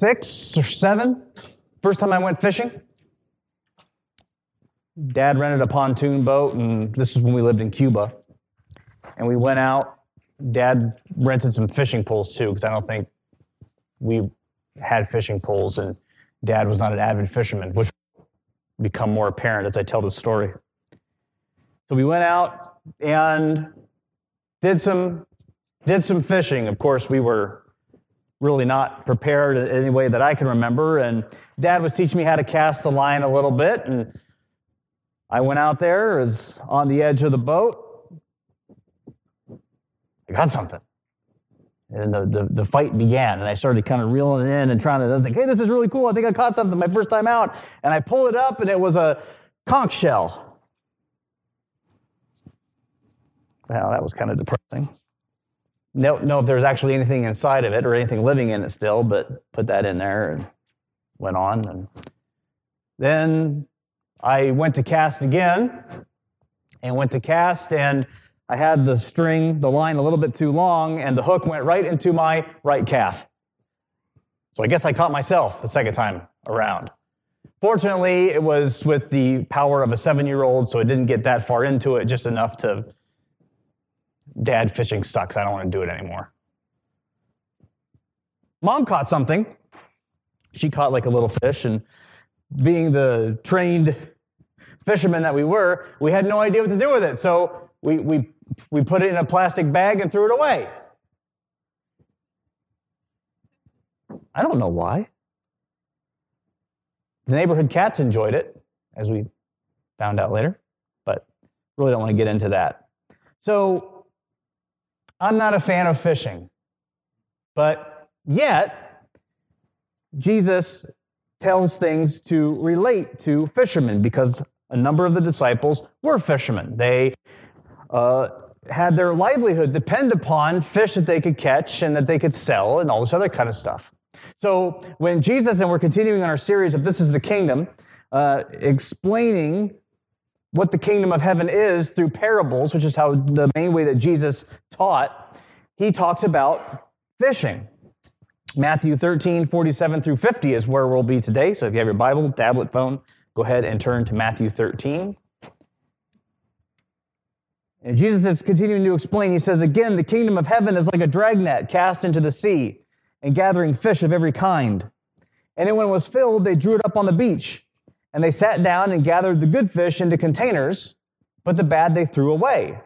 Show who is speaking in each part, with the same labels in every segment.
Speaker 1: Six or seven, first time I went fishing. Dad rented a pontoon boat, and this is when we lived in Cuba. And we went out. Dad rented some fishing poles too, because I don't think we had fishing poles, and Dad was not an avid fisherman, which become more apparent as I tell the story. So we went out and did some did some fishing. Of course, we were really not prepared in any way that I can remember. And Dad was teaching me how to cast the line a little bit, and I went out there, was on the edge of the boat. I got something. And the, the, the fight began, and I started kind of reeling it in and trying to, I was like, hey, this is really cool. I think I caught something my first time out. And I pull it up, and it was a conch shell. Well, that was kind of depressing. Don't know if there's actually anything inside of it or anything living in it still, but put that in there and went on. And then I went to cast again and went to cast, and I had the string, the line a little bit too long, and the hook went right into my right calf. So I guess I caught myself the second time around. Fortunately, it was with the power of a seven year old, so it didn't get that far into it, just enough to. Dad, fishing sucks. I don't want to do it anymore. Mom caught something. She caught like a little fish, and being the trained fishermen that we were, we had no idea what to do with it. So we, we, we put it in a plastic bag and threw it away. I don't know why. The neighborhood cats enjoyed it, as we found out later, but really don't want to get into that. So I'm not a fan of fishing, but yet Jesus tells things to relate to fishermen because a number of the disciples were fishermen. They uh, had their livelihood depend upon fish that they could catch and that they could sell and all this other kind of stuff. So when Jesus, and we're continuing on our series of This is the Kingdom, uh, explaining what the kingdom of heaven is through parables, which is how the main way that Jesus taught, he talks about fishing. Matthew 13, 47 through 50 is where we'll be today. So if you have your Bible, tablet, phone, go ahead and turn to Matthew 13. And Jesus is continuing to explain. He says, Again, the kingdom of heaven is like a dragnet cast into the sea and gathering fish of every kind. And then when it was filled, they drew it up on the beach. And they sat down and gathered the good fish into containers, but the bad they threw away.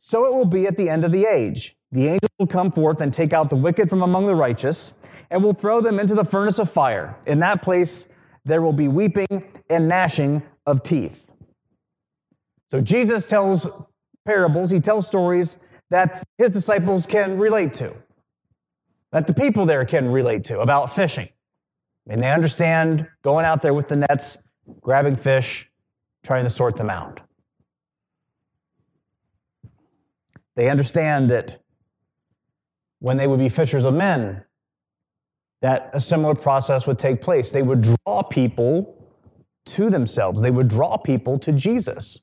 Speaker 1: So it will be at the end of the age. The angel will come forth and take out the wicked from among the righteous, and will throw them into the furnace of fire. In that place there will be weeping and gnashing of teeth. So Jesus tells parables, he tells stories that his disciples can relate to, that the people there can relate to about fishing. And they understand going out there with the nets, grabbing fish, trying to sort them out. They understand that when they would be fishers of men, that a similar process would take place. They would draw people to themselves, they would draw people to Jesus.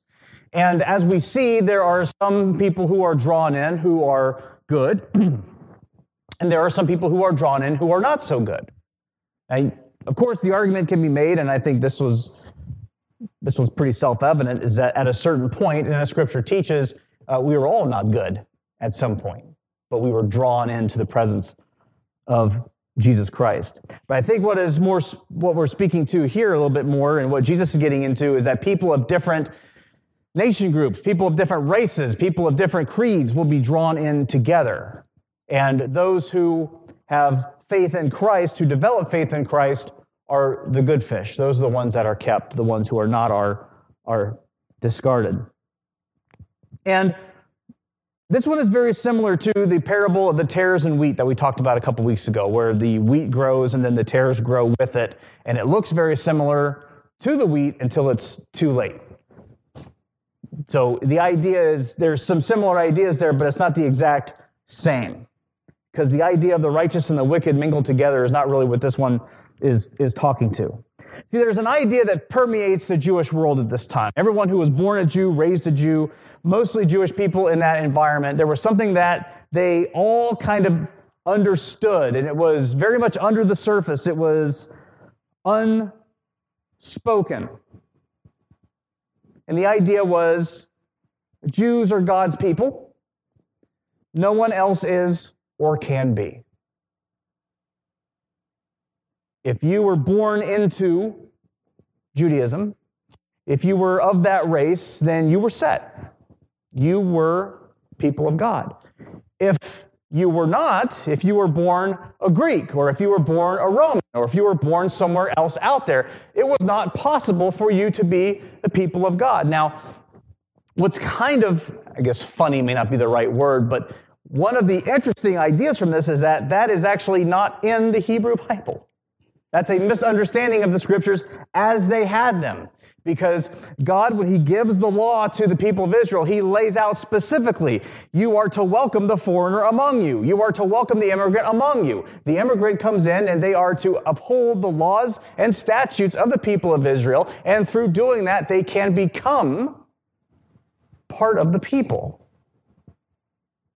Speaker 1: And as we see, there are some people who are drawn in who are good, and there are some people who are drawn in who are not so good. Of course, the argument can be made, and I think this was this was pretty self-evident, is that at a certain point, and as Scripture teaches, uh, we were all not good at some point, but we were drawn into the presence of Jesus Christ. But I think what is more what we're speaking to here a little bit more, and what Jesus is getting into, is that people of different nation groups, people of different races, people of different creeds will be drawn in together. And those who have faith in Christ, who develop faith in Christ, are the good fish. Those are the ones that are kept. The ones who are not are, are discarded. And this one is very similar to the parable of the tares and wheat that we talked about a couple weeks ago, where the wheat grows and then the tares grow with it. And it looks very similar to the wheat until it's too late. So the idea is there's some similar ideas there, but it's not the exact same. Because the idea of the righteous and the wicked mingled together is not really what this one is, is talking to. See, there's an idea that permeates the Jewish world at this time. Everyone who was born a Jew, raised a Jew, mostly Jewish people in that environment, there was something that they all kind of understood, and it was very much under the surface. It was unspoken. And the idea was Jews are God's people. No one else is or can be. If you were born into Judaism, if you were of that race, then you were set. You were people of God. If you were not, if you were born a Greek, or if you were born a Roman, or if you were born somewhere else out there, it was not possible for you to be the people of God. Now, what's kind of, I guess funny may not be the right word, but one of the interesting ideas from this is that that is actually not in the Hebrew Bible. That's a misunderstanding of the scriptures as they had them. Because God, when He gives the law to the people of Israel, He lays out specifically you are to welcome the foreigner among you. You are to welcome the immigrant among you. The immigrant comes in and they are to uphold the laws and statutes of the people of Israel. And through doing that, they can become part of the people.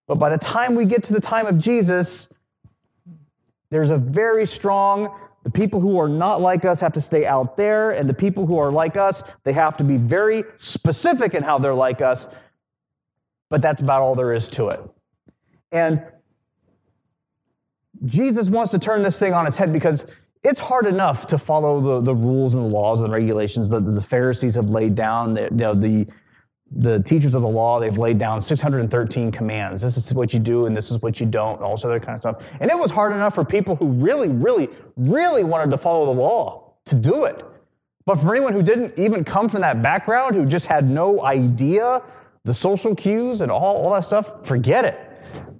Speaker 1: But by the time we get to the time of Jesus, there's a very strong the people who are not like us have to stay out there, and the people who are like us, they have to be very specific in how they're like us, but that's about all there is to it. And Jesus wants to turn this thing on its head because it's hard enough to follow the, the rules and the laws and regulations that the Pharisees have laid down. The, you know, the, the teachers of the law, they've laid down 613 commands. This is what you do and this is what you don't, all this other kind of stuff. And it was hard enough for people who really, really, really wanted to follow the law to do it. But for anyone who didn't even come from that background, who just had no idea the social cues and all, all that stuff, forget it.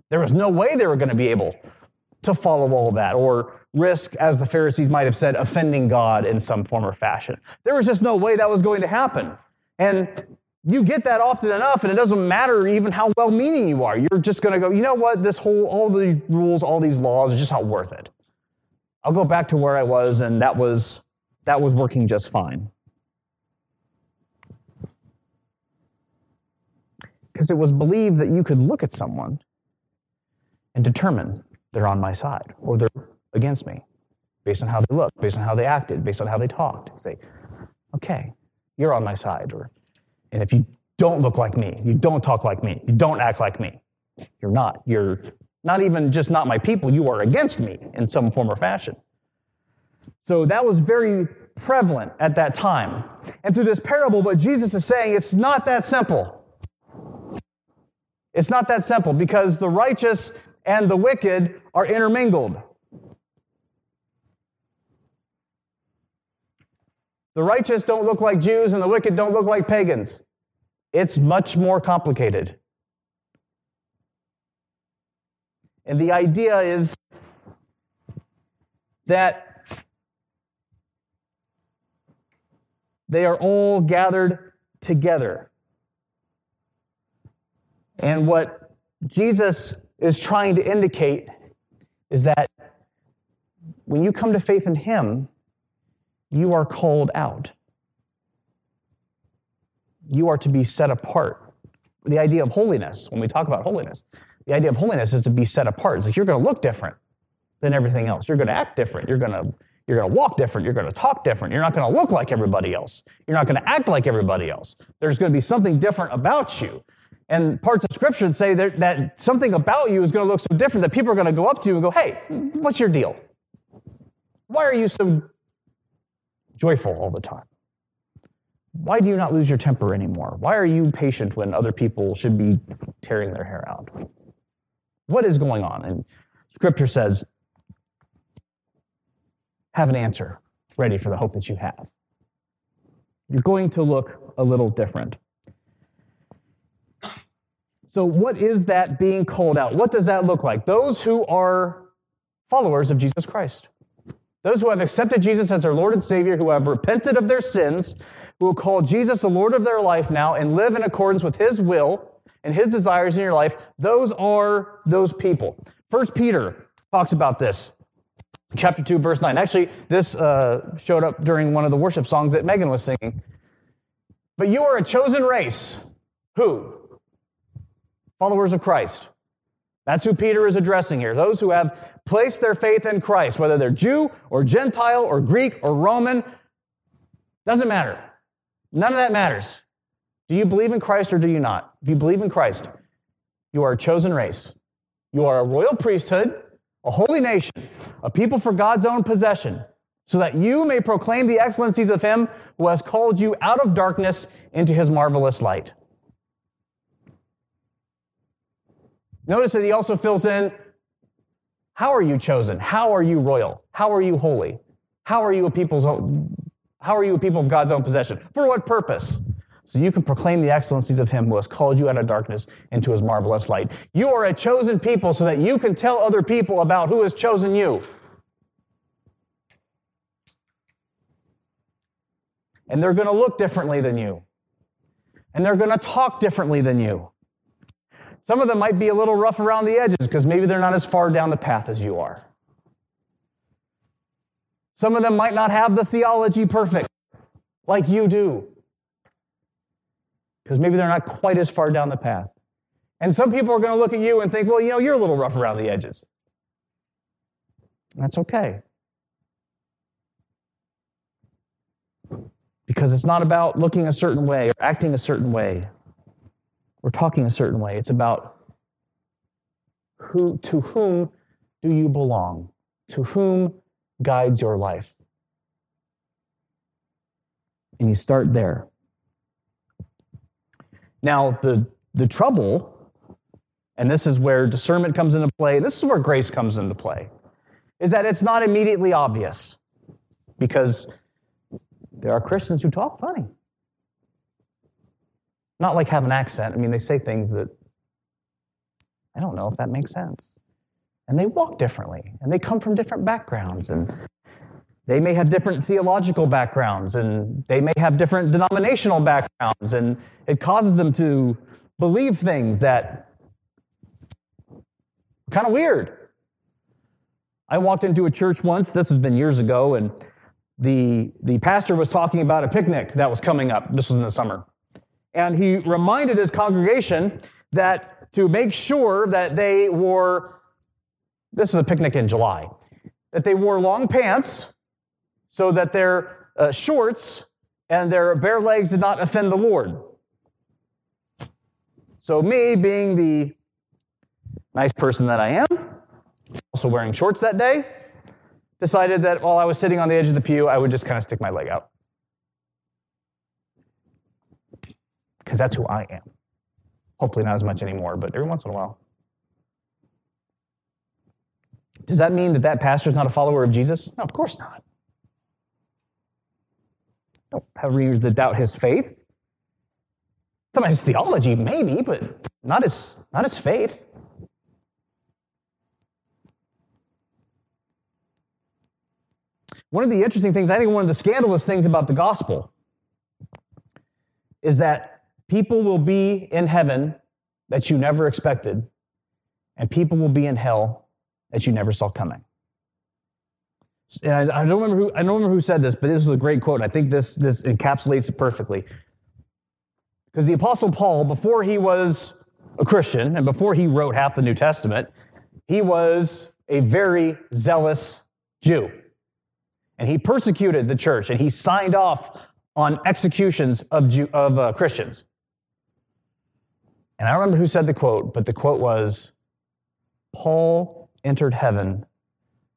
Speaker 1: There was no way they were going to be able to follow all that or risk, as the Pharisees might have said, offending God in some form or fashion. There was just no way that was going to happen. And you get that often enough, and it doesn't matter even how well meaning you are. You're just going to go, you know what? This whole, all the rules, all these laws are just not worth it. I'll go back to where I was, and that was, that was working just fine. Because it was believed that you could look at someone and determine they're on my side or they're against me based on how they looked, based on how they acted, based on how they talked. Say, okay, you're on my side, or and if you don't look like me, you don't talk like me, you don't act like me, you're not. You're not even just not my people, you are against me in some form or fashion. So that was very prevalent at that time. And through this parable, what Jesus is saying, it's not that simple. It's not that simple because the righteous and the wicked are intermingled. The righteous don't look like Jews and the wicked don't look like pagans. It's much more complicated. And the idea is that they are all gathered together. And what Jesus is trying to indicate is that when you come to faith in Him, you are called out. You are to be set apart. The idea of holiness, when we talk about holiness, the idea of holiness is to be set apart. It's like you're going to look different than everything else. You're going to act different. You're going to you're going to walk different. You're going to talk different. You're not going to look like everybody else. You're not going to act like everybody else. There's going to be something different about you. And parts of scripture say that, that something about you is going to look so different that people are going to go up to you and go, Hey, what's your deal? Why are you so joyful all the time? Why do you not lose your temper anymore? Why are you patient when other people should be tearing their hair out? What is going on? And scripture says, have an answer ready for the hope that you have. You're going to look a little different. So, what is that being called out? What does that look like? Those who are followers of Jesus Christ. Those who have accepted Jesus as their Lord and Savior, who have repented of their sins, who will call Jesus the Lord of their life now and live in accordance with His will and His desires in your life, those are those people. First Peter talks about this. Chapter 2, verse 9. Actually, this uh, showed up during one of the worship songs that Megan was singing. But you are a chosen race. Who? Followers of Christ. That's who Peter is addressing here. Those who have placed their faith in Christ, whether they're Jew or Gentile or Greek or Roman, doesn't matter. None of that matters. Do you believe in Christ or do you not? If you believe in Christ, you are a chosen race. You are a royal priesthood, a holy nation, a people for God's own possession, so that you may proclaim the excellencies of Him who has called you out of darkness into His marvelous light. Notice that he also fills in how are you chosen? How are you royal? How are you holy? How are you a people's own, how are you a people of God's own possession? For what purpose? So you can proclaim the excellencies of him who has called you out of darkness into his marvelous light. You are a chosen people so that you can tell other people about who has chosen you. And they're going to look differently than you. And they're going to talk differently than you. Some of them might be a little rough around the edges because maybe they're not as far down the path as you are. Some of them might not have the theology perfect like you do because maybe they're not quite as far down the path. And some people are going to look at you and think, well, you know, you're a little rough around the edges. That's okay. Because it's not about looking a certain way or acting a certain way we're talking a certain way. It's about who, to whom do you belong? To whom guides your life? And you start there. Now, the, the trouble, and this is where discernment comes into play, this is where grace comes into play, is that it's not immediately obvious because there are Christians who talk funny. Not like have an accent. I mean, they say things that I don't know if that makes sense. And they walk differently, and they come from different backgrounds, and they may have different theological backgrounds, and they may have different denominational backgrounds, and it causes them to believe things that kind of weird. I walked into a church once, this has been years ago, and the, the pastor was talking about a picnic that was coming up. This was in the summer and he reminded his congregation that to make sure that they wore, this is a picnic in July, that they wore long pants so that their uh, shorts and their bare legs did not offend the Lord. So, me being the nice person that I am, also wearing shorts that day, decided that while I was sitting on the edge of the pew, I would just kind of stick my leg out. Because that's who I am. Hopefully, not as much anymore, but every once in a while. Does that mean that that pastor is not a follower of Jesus? No, of course not. Don't have reasons to doubt his faith. Some of his theology, maybe, but not his, not his faith. One of the interesting things, I think one of the scandalous things about the gospel is that People will be in heaven that you never expected, and people will be in hell that you never saw coming. And I, I don't remember who I don't remember who said this, but this was a great quote. I think this this encapsulates it perfectly. Because the Apostle Paul, before he was a Christian and before he wrote half the New Testament, he was a very zealous Jew. And he persecuted the church and he signed off on executions of, Jew, of uh, Christians. And I don't remember who said the quote, but the quote was Paul entered heaven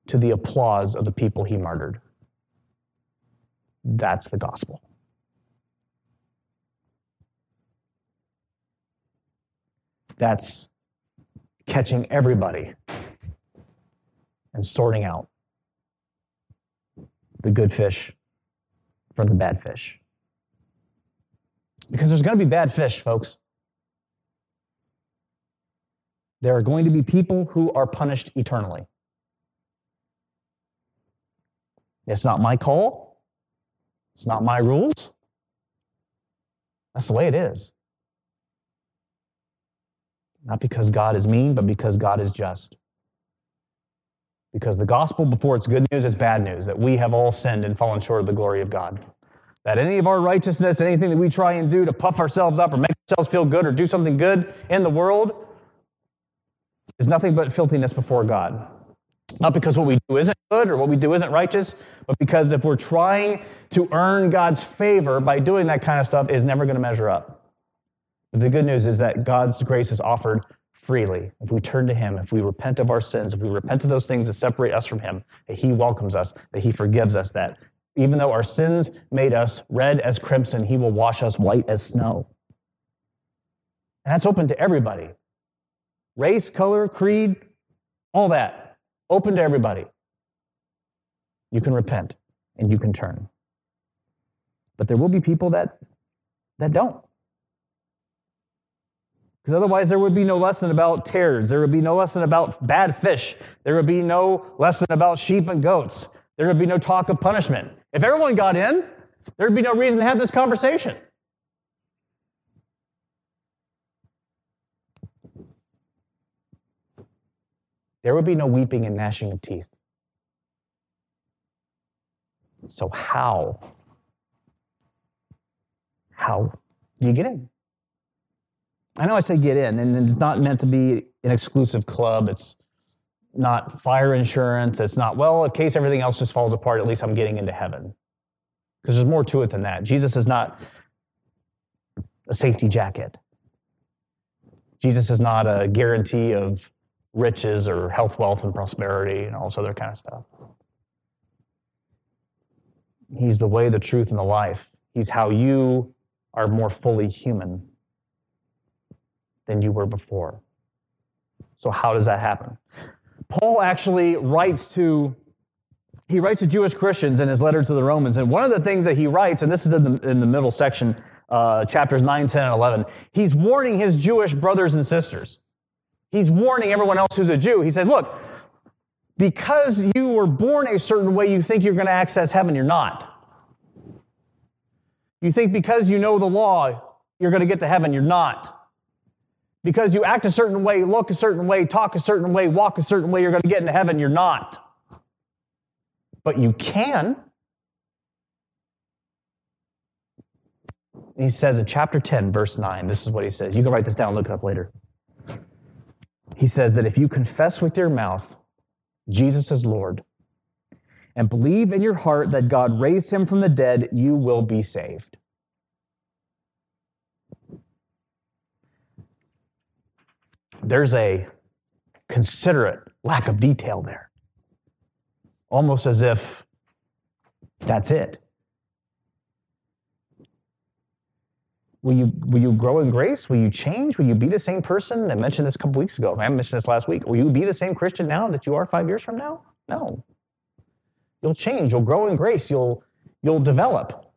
Speaker 1: to the applause of the people he martyred. That's the gospel. That's catching everybody and sorting out the good fish from the bad fish. Because there's going to be bad fish, folks. There are going to be people who are punished eternally. It's not my call. It's not my rules. That's the way it is. Not because God is mean, but because God is just. Because the gospel, before it's good news, it's bad news that we have all sinned and fallen short of the glory of God. That any of our righteousness, anything that we try and do to puff ourselves up or make ourselves feel good or do something good in the world, is nothing but filthiness before God. Not because what we do isn't good or what we do isn't righteous, but because if we're trying to earn God's favor by doing that kind of stuff, is never going to measure up. But the good news is that God's grace is offered freely. If we turn to Him, if we repent of our sins, if we repent of those things that separate us from Him, that He welcomes us, that He forgives us, that even though our sins made us red as crimson, He will wash us white as snow. And that's open to everybody race, color, creed, all that. Open to everybody. You can repent and you can turn. But there will be people that, that don't. Because otherwise, there would be no lesson about tares. There would be no lesson about bad fish. There would be no lesson about sheep and goats. There would be no talk of punishment. If everyone got in, there'd be no reason to have this conversation. There would be no weeping and gnashing of teeth. So, how? How do you get in? I know I say get in, and it's not meant to be an exclusive club. It's not fire insurance. It's not, well, in case everything else just falls apart, at least I'm getting into heaven. Because there's more to it than that. Jesus is not a safety jacket. Jesus is not a guarantee of riches or health, wealth, and prosperity and all this other kind of stuff. He's the way, the truth, and the life. He's how you are more fully human than you were before. So, how does that happen? Paul actually writes to he writes to Jewish Christians in his letter to the Romans, and one of the things that he writes, and this is in the, in the middle section, uh, chapters 9, 10, and 11, he's warning his Jewish brothers and sisters. He's warning everyone else who's a Jew. He says, Look, because you were born a certain way, you think you're going to access heaven. You're not. You think because you know the law, you're going to get to heaven. You're not. Because you act a certain way, look a certain way, talk a certain way, walk a certain way, you're going to get into heaven. You're not. But you can. He says in chapter 10, verse 9, this is what he says. You can write this down, look it up later. He says that if you confess with your mouth Jesus is Lord and believe in your heart that God raised him from the dead, you will be saved. There's a considerate lack of detail there, almost as if that's it. Will you, will you grow in grace? Will you change? Will you be the same person? I mentioned this a couple weeks ago. I mentioned this last week. Will you be the same Christian now that you are five years from now? No. You'll change. You'll grow in grace. You'll, you'll develop.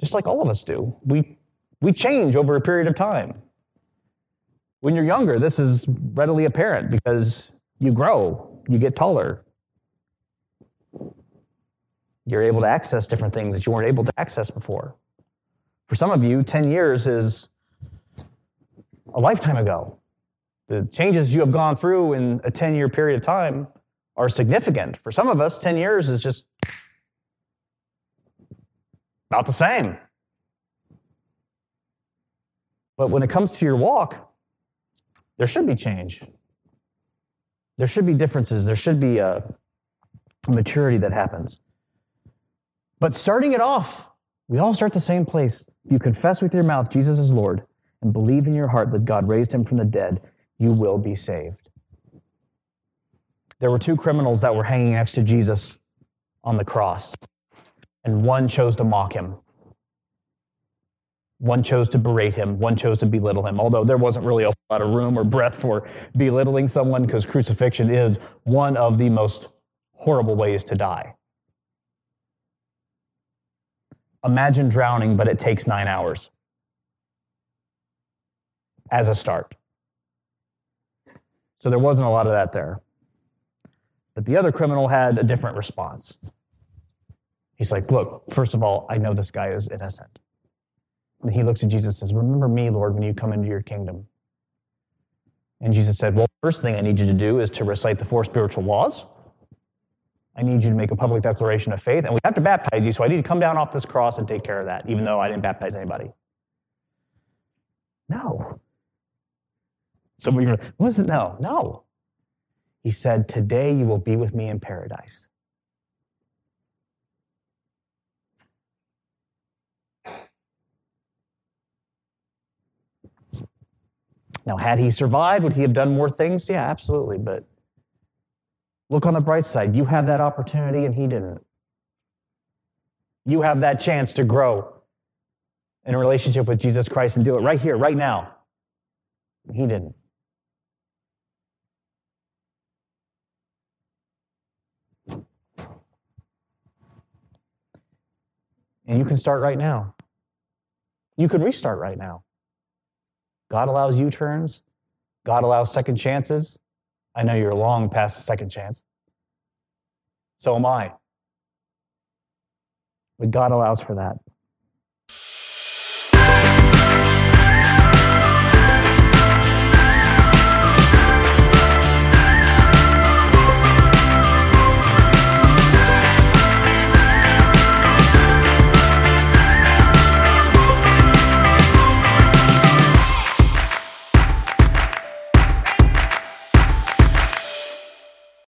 Speaker 1: Just like all of us do. We, we change over a period of time. When you're younger, this is readily apparent because you grow, you get taller. You're able to access different things that you weren't able to access before. For some of you, 10 years is a lifetime ago. The changes you have gone through in a 10 year period of time are significant. For some of us, 10 years is just about the same. But when it comes to your walk, there should be change. There should be differences. There should be a maturity that happens. But starting it off, we all start the same place. You confess with your mouth Jesus is Lord and believe in your heart that God raised him from the dead, you will be saved. There were two criminals that were hanging next to Jesus on the cross, and one chose to mock him. One chose to berate him, one chose to belittle him, although there wasn't really a lot of room or breath for belittling someone because crucifixion is one of the most horrible ways to die. Imagine drowning, but it takes nine hours as a start. So there wasn't a lot of that there. But the other criminal had a different response. He's like, Look, first of all, I know this guy is innocent. And he looks at Jesus and says, Remember me, Lord, when you come into your kingdom. And Jesus said, Well, first thing I need you to do is to recite the four spiritual laws I need you to make a public declaration of faith, and we have to baptize you, so I need to come down off this cross and take care of that, even though I didn't baptize anybody. No. Some of you are, what is it? No, no. He said, Today you will be with me in paradise. Now, had he survived, would he have done more things? Yeah, absolutely. But look on the bright side. You have that opportunity, and he didn't. You have that chance to grow in a relationship with Jesus Christ and do it right here, right now. He didn't. And you can start right now. You can restart right now. God allows U turns, God allows second chances. I know you're long past the second chance. So am I. But God allows for that.